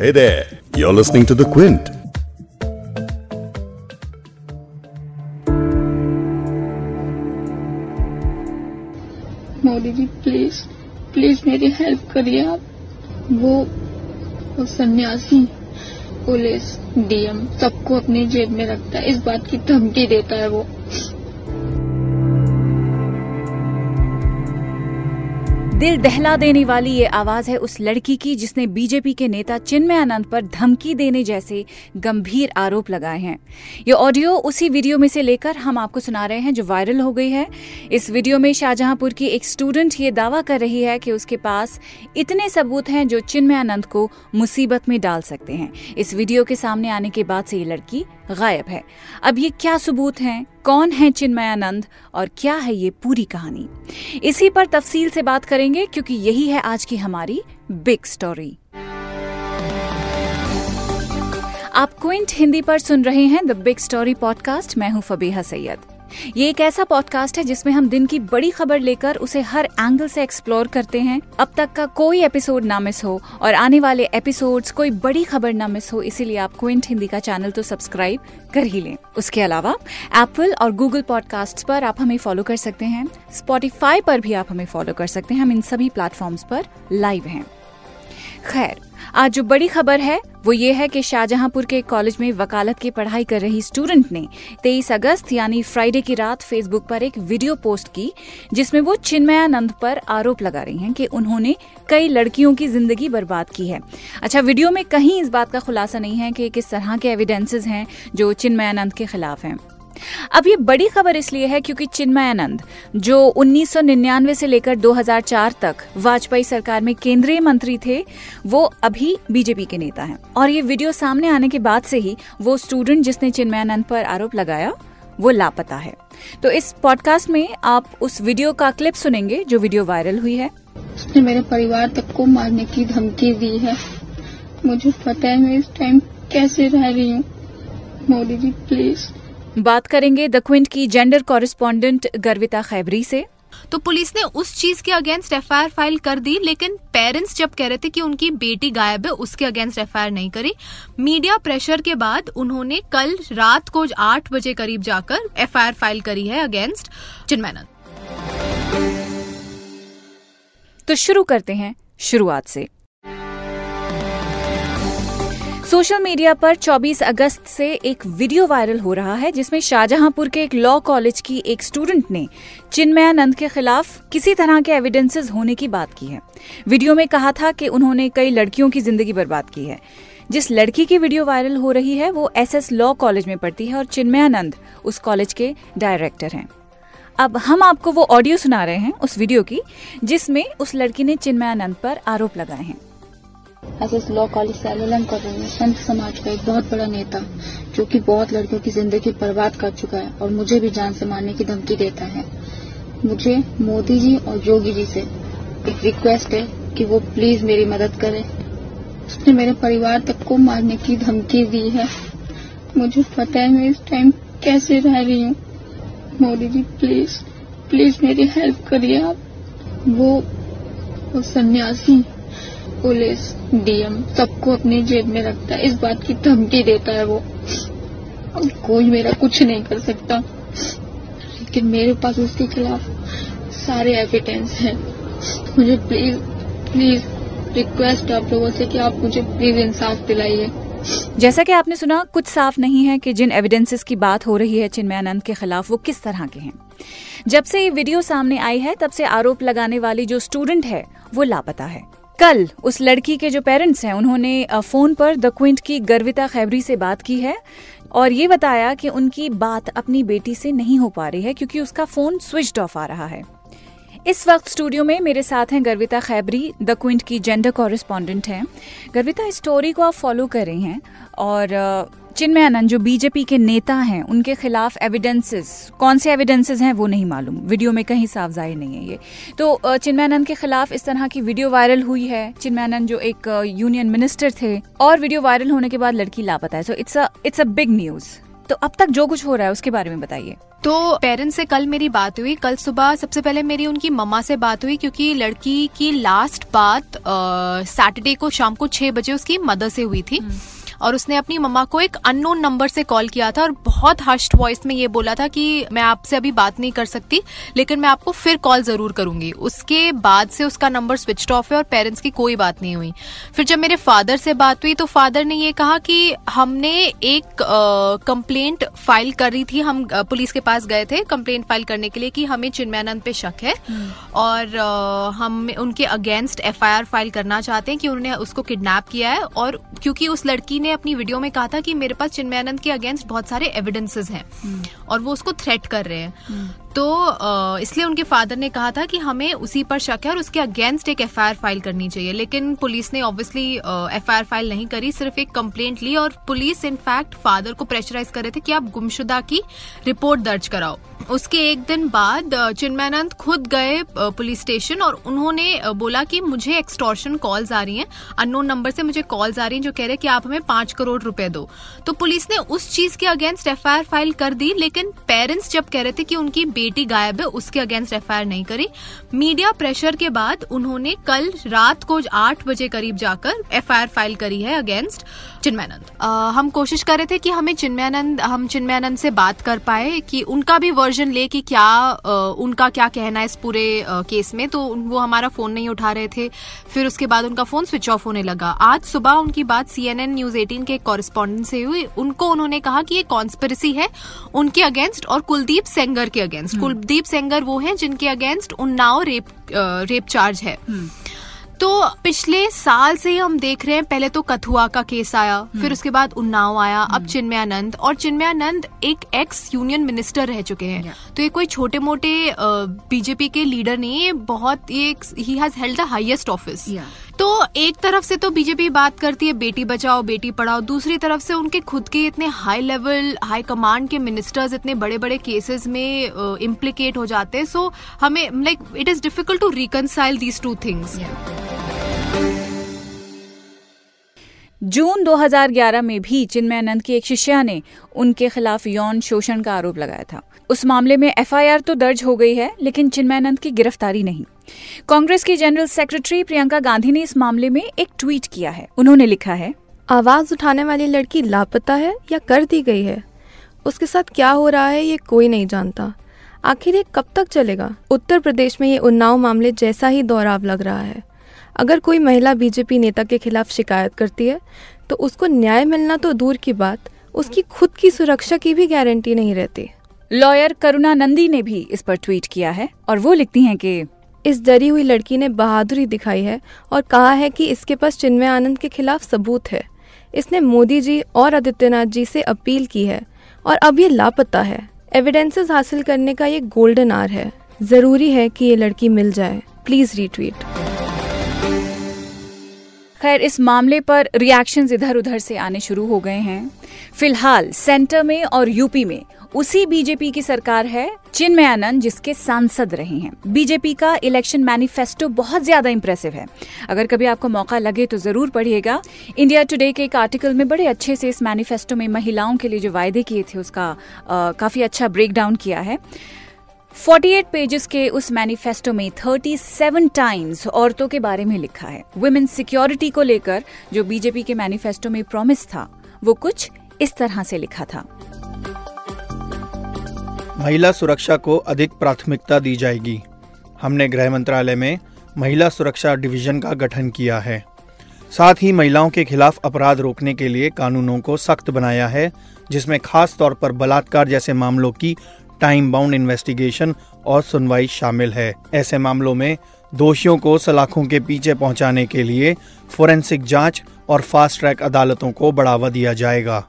Hey there, you're listening to The Quint. Modi ji please please मेरी help करिए आप। वो वो सन्यासी पुलिस डीएम सबको अपनी जेब में रखता है। इस बात की धमकी देता है वो। दिल दहला देने वाली ये आवाज़ है उस लड़की की, जिसने बीजेपी के नेता चिन्मय आनंद पर धमकी देने जैसे गंभीर आरोप लगाए हैं। ये ऑडियो उसी वीडियो में से लेकर हम आपको सुना रहे हैं जो वायरल हो गई है। इस वीडियो में शाहजहांपुर की एक स्टूडेंट ये दावा कर रही है कि उसके पास इतने सबूत हैं जो चिन्मय आनंद को मुसीबत में डाल सकते हैं। इस वीडियो के सामने आने के बाद से ये लड़की गायब है। अब ये क्या सबूत हैं? कौन है चिन्मयानंद? और क्या है ये पूरी कहानी? इसी पर तफसील से बात करेंगे, क्योंकि यही है आज की हमारी बिग स्टोरी। आप क्विंट हिंदी पर सुन रहे हैं द बिग स्टोरी पॉडकास्ट। मैं हूँ फबीहा सैयद। ये एक ऐसा पॉडकास्ट है जिसमें हम दिन की बड़ी खबर लेकर उसे हर एंगल से एक्सप्लोर करते हैं। अब तक का कोई एपिसोड ना मिस हो और आने वाले एपिसोड्स कोई बड़ी खबर ना मिस हो, इसीलिए आप क्विंट हिंदी का चैनल तो सब्सक्राइब कर ही लें। उसके अलावा एप्पल और गूगल पॉडकास्ट पर आप हमें फॉलो कर सकते हैं। स्पॉटिफाई पर भी आप हमें फॉलो कर सकते हैं। हम इन सभी प्लेटफॉर्म्स पर लाइव हैं। खैर, आज जो बड़ी खबर है, वो ये है कि शाहजहांपुर के कॉलेज में वकालत की पढ़ाई कर रही स्टूडेंट ने 23 अगस्त, यानी फ्राइडे की रात, फेसबुक पर एक वीडियो पोस्ट की, जिसमें वो चिन्मयानंद पर आरोप लगा रही हैं कि उन्होंने कई लड़कियों की ज़िंदगी बर्बाद की है। अच्छा वीडियो में कहीं इस बात का खुलासा नहीं है कि किस तरह के एविडेंसेज हैं जो चिन्मयानंद के खिलाफ हैं। अब ये बड़ी खबर इसलिए है क्योंकि चिन्मयानंद, जो 1999 से लेकर 2004 तक वाजपेयी सरकार में केंद्रीय मंत्री थे, वो अभी बीजेपी के नेता हैं। और ये वीडियो सामने आने के बाद से ही वो स्टूडेंट जिसने चिन्मयानंद पर आरोप लगाया, वो लापता है। तो इस पॉडकास्ट में आप उस वीडियो का क्लिप सुनेंगे, जो वीडियो वायरल हुई है। उसने मेरे परिवार तक को मारने की धमकी दी है। मुझे पता है मैं इस टाइम कैसे रह रही हूँ। मोदी जी प्लीज़ बात करेंगे द क्विंट की जेंडर कॉरेस्पॉन्डेंट गर्विता खैबरी से। तो पुलिस ने उस चीज़ के अगेंस्ट एफआईआर फ़ाइल कर दी लेकिन पेरेंट्स जब कह रहे थे कि उनकी बेटी गायब है उसके अगेंस्ट एफआईआर नहीं करी। मीडिया प्रेशर के बाद उन्होंने कल रात को आठ बजे करीब जाकर एफआईआर फ़ाइल करी है अगेंस्ट चिन्मैनंद तो शुरू करते हैं शुरुआत से। सोशल मीडिया पर 24 अगस्त से एक वीडियो वायरल हो रहा है, जिसमें शाहजहांपुर के एक लॉ कॉलेज की एक स्टूडेंट ने चिन्मयानंद के खिलाफ किसी तरह के एविडेंसेस होने की बात की है। वीडियो में कहा था कि उन्होंने कई लड़कियों की ज़िंदगी बर्बाद की है। जिस लड़की की वीडियो वायरल हो रही है, वो एस लॉ कॉलेज में पढ़ती है और चिन्मयानंद उस कॉलेज के डायरेक्टर हैं। अब हम आपको वो ऑडियो सुना रहे हैं उस वीडियो की, जिसमें उस लड़की ने चिन्मयानंद पर आरोप लगाए हैं। एस लॉ कॉलेज से एल कर रही हूँ, संत समाज का एक बहुत बड़ा नेता, जो कि बहुत लड़कियों की ज़िंदगी बर्बाद कर चुका है और मुझे भी जान से मारने की धमकी देता है। मुझे मोदी जी और योगी जी से एक रिक्वेस्ट है कि वो प्लीज़ मेरी मदद करें। उसने मेरे परिवार तक को मारने की धमकी दी है। मुझे पता है मैं इस टाइम कैसे रह रही हूँ। मोदी जी प्लीज़ प्लीज़ मेरी हेल्प करिए आप। वो वो सन्यासी पुलिस, डीएम, सबको अपनी जेब में रखता है। इस बात की धमकी देता है वो। कोई मेरा कुछ नहीं कर सकता। लेकिन मेरे पास उसके खिलाफ सारे एविडेंस हैं। मुझे प्लीज़ प्लीज़ रिक्वेस्ट आप लोगों से कि आप मुझे प्लीज़ इंसाफ दिलाइए। जैसा कि आपने सुना, कुछ साफ़ नहीं है कि जिन एविडेंसेस की बात हो रही है चिन्मयानंद के खिलाफ, वो किस तरह के हैं। जब से ये वीडियो सामने आई है, तब से आरोप लगाने वाली जो स्टूडेंट है, वो लापता है। कल उस लड़की के जो पेरेंट्स हैं, उन्होंने फ़ोन पर द क्विंट की गर्विता खैबरी से बात की है और ये बताया कि उनकी बात अपनी बेटी से नहीं हो पा रही है क्योंकि उसका फ़ोन स्विच ऑफ़ आ रहा है। इस वक्त स्टूडियो में मेरे साथ हैं गर्विता खैबरी, द क्विंट की जेंडर कॉरेस्पॉन्डेंट हैं। गर्विता, इस स्टोरी को आप फॉलो कर रही हैं और चिन्मय आनंद जो बीजेपी के नेता हैं उनके खिलाफ एविडेंसेस कौन से एविडेंसेस हैं वो नहीं मालूम। वीडियो में कहीं साफ़ ज़ाहिर नहीं है ये। तो चिन्मय आनंद के खिलाफ इस तरह की वीडियो वायरल हुई है। चिन्मय आनंद जो एक यूनियन मिनिस्टर थे और वीडियो वायरल होने के बाद लड़की लापता है। So it's it's a big news तो अब तक जो कुछ हो रहा है उसके बारे में बताइए। तो पेरेंट्स से कल मेरी बात हुई। कल सुबह सबसे पहले मेरी उनकी मम्मा से बात हुई क्योंकि लड़की की लास्ट बात सैटरडे को शाम को छह बजे उसकी मदर से हुई थी। हम्म। और उसने अपनी मम्मा को एक अननोन नंबर से कॉल किया था और बहुत हस्ट वॉइस में ये बोला था कि मैं आपसे अभी बात नहीं कर सकती लेकिन मैं आपको फिर कॉल ज़रूर करूँगी। उसके बाद से उसका नंबर स्विच ऑफ़ है और पेरेंट्स की कोई बात नहीं हुई। फिर जब मेरे फादर से बात हुई तो फादर ने ये कहा कि हमने एक कंप्लेंट फ़ाइल कर रही थी। हम पुलिस के पास गए थे कंप्लेंट फ़ाइल करने के लिए कि हमें चिन्मयानंद पे शक है हम्म। और आ, हम उनके अगेंस्ट एफआईआर फ़ाइल करना चाहते हैं कि उन्होंने उसको किडनैप किया है और क्योंकि उस लड़की ने अपनी वीडियो में कहा था कि मेरे पास चिन्मयानंद के अगेंस्ट बहुत सारे एविडेंसेस हैं हम्म। और वो उसको थ्रेट कर रहे हैं हम्म। तो इसलिए उनके फादर ने कहा था कि हमें उसी पर शक है और उसके अगेंस्ट एक एफआईआर फ़ाइल करनी चाहिए। लेकिन पुलिस ने ऑब्वियसली एफआईआर फ़ाइल नहीं करी, सिर्फ़ एक कंप्लेंट ली और पुलिस इनफैक्ट फादर को प्रेशराइज कर रहे थे कि आप गुमशुदा की रिपोर्ट दर्ज कराओ। उसके एक दिन बाद चिन्मयानंद खुद गए पुलिस स्टेशन और उन्होंने बोला कि मुझे एक्सटॉर्शन कॉल्स आ रही हैं। अननोन नंबर से मुझे कॉल्स आ रही हैं जो कह रहे हैं कि आप हमें पाँच करोड़ रुपए दो। तो पुलिस ने उस चीज़ के अगेंस्ट एफआईआर फ़ाइल कर दी, लेकिन पेरेंट्स जब कह रहे थे कि उनकी बेटी गायब है उसके अगेंस्ट एफआईआर नहीं करी। मीडिया प्रेशर के बाद उन्होंने कल रात को आठ बजे करीब जाकर एफआईआर फ़ाइल करी है अगेंस्ट चिन्मयानंद। हम कोशिश कर रहे थे कि हमें चिन्मयानंद हम चिन्मयानंद से बात कर पाए कि उनका भी वर्जन ले कि क्या आ, उनका क्या कहना है इस पूरे आ, केस में। तो वो हमारा फ़ोन नहीं उठा रहे थे। फिर उसके बाद उनका फ़ोन स्विच ऑफ़ होने लगा। आज सुबह उनकी बात सीएनएन न्यूज़ 18 के कॉरेस्पॉन्डेंट से हुई। उनको उन्होंने कहा कि ये कॉन्स्पिरसी है उनके अगेंस्ट और कुलदीप सेंगर के अगेंस्ट हम्म। कुलदीप सेंगर वो हैं जिनके against Unnao rape rape charge है हम्म। तो पिछले साल से हम देख रहे हैं पहले तो कथुआ का केस आया फिर हम्म। उसके बाद उन्नाव आया अब हम्म। चिन्मयानंद और चिन्मयानंद एक एक्स यूनियन मिनिस्टर रह चुके हैं तो ये कोई छोटे मोटे बीजेपी के लीडर नहीं है बहुत ये ही has held the highest office तो एक तरफ़ से तो बीजेपी बात करती है, बेटी बचाओ, बेटी पढ़ाओ। दूसरी तरफ़ से उनके खुद के इतने हाई लेवल हाई कमांड के मिनिस्टर्स इतने बड़े बड़े केसेस में इम्प्लीकेट हो जाते हैं। सो हमें like it is difficult to reconcile these two things जून 2011 में भी चिन्मयानंद की एक शिष्या ने उनके खिलाफ यौन शोषण का आरोप लगाया था। उस मामले में एफआईआर तो दर्ज हो गई है, लेकिन चिन्मयानंद की गिरफ्तारी नहीं। कांग्रेस की जनरल सेक्रेटरी प्रियंका गांधी ने इस मामले में एक ट्वीट किया है। उन्होंने लिखा है आवाज़ उठाने वाली लड़की लापता है या कर दी गई है? उसके साथ क्या हो रहा है ये कोई नहीं जानता। आखिर ये कब तक चलेगा? उत्तर प्रदेश में ये उन्नाव मामले जैसा ही दोहराव लग रहा है। अगर कोई महिला बीजेपी नेता के खिलाफ शिकायत करती है तो उसको न्याय मिलना तो दूर की बात। उसकी खुद की सुरक्षा की भी गारंटी नहीं रहती। लॉयर करुणा नंदी ने भी इस पर ट्वीट किया है और वो लिखती हैं कि इस डरी हुई लड़की ने बहादुरी दिखाई है और कहा है कि इसके पास चिन्मय आनंद के खिलाफ सबूत है। इसने मोदी जी और आदित्यनाथ जी से अपील की है और अब ये लापता है। एविडेंसेस हासिल करने का ये गोल्डन आर है। ज़रूरी है कि ये लड़की मिल जाए। प्लीज़ रीट्वीट खैर, इस मामले पर रिएक्शंस इधर उधर से आने शुरू हो गए हैं। फ़िलहाल सेंटर में और यूपी में उसी बीजेपी की सरकार है चिन्मयानंद जिसके सांसद रहे हैं। बीजेपी का इलेक्शन मैनिफेस्टो बहुत ज़्यादा इंप्रेसिव है। अगर कभी आपको मौका लगे तो ज़रूर पढ़िएगा। इंडिया टुडे के एक आर्टिकल में बड़े अच्छे से इस मैनिफेस्टो में महिलाओं के लिए जो वायदे किए थे उसका आ, काफ़ी अच्छा ब्रेक डाउन किया है। 48 पेजेस के उस मैनिफेस्टो में 37 टाइम्स औरतों के बारे में लिखा है। वुमेन सिक्योरिटी को लेकर जो बीजेपी के मैनिफेस्टो में प्रॉमिस था वो कुछ इस तरह से लिखा था। महिला सुरक्षा को अधिक प्राथमिकता दी जाएगी। हमने गृह मंत्रालय में महिला सुरक्षा डिवीज़न का गठन किया है। साथ ही महिलाओं के खिलाफ अपराध रोकने के लिए कानूनों को सख्त बनाया है, जिसमें खास तौर पर बलात्कार जैसे मामलों की टाइम बाउंड इन्वेस्टिगेशन और सुनवाई शामिल है। ऐसे मामलों में दोषियों को सलाखों के पीछे पहुँचाने के लिए फोरेंसिक जाँच और फास्ट ट्रैक अदालतों को बढ़ावा दिया जाएगा।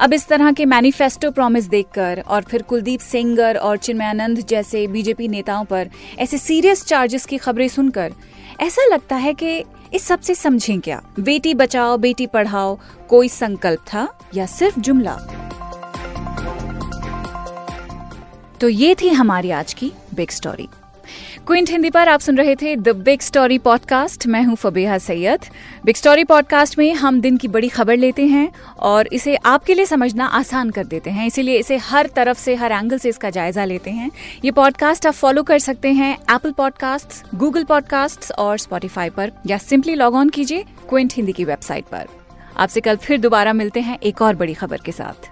अब इस तरह के मैनिफेस्टो प्रॉमिस देखकर और फिर कुलदीप सेंगर और चिन्मयानंद जैसे बीजेपी नेताओं पर ऐसे सीरियस चार्जेस की खबरें सुनकर ऐसा लगता है कि इस सबसे समझें क्या? बेटी बचाओ, बेटी पढ़ाओ, कोई संकल्प था या सिर्फ़ जुमला? तो ये थी हमारी आज की बिग स्टोरी क्विंट हिंदी पर आप सुन रहे थे द बिग स्टोरी पॉडकास्ट। मैं हूँ Fabiha Syed. Big story podcast में हम दिन की बड़ी खबर लेते हैं और इसे आपके लिए समझना आसान कर देते हैं। इसीलिए इसे हर तरफ़ से, हर एंगल से इसका जायजा लेते हैं। ये पॉडकास्ट आप फॉलो कर सकते हैं एप्पल पॉडकास्ट गूगल पॉडकास्ट और स्पॉटिफाई पर, या सिंपली लॉग ऑन कीजिए क्विंट हिंदी की वेबसाइट पर। आपसे कल फिर दोबारा मिलते हैं एक और बड़ी खबर के साथ।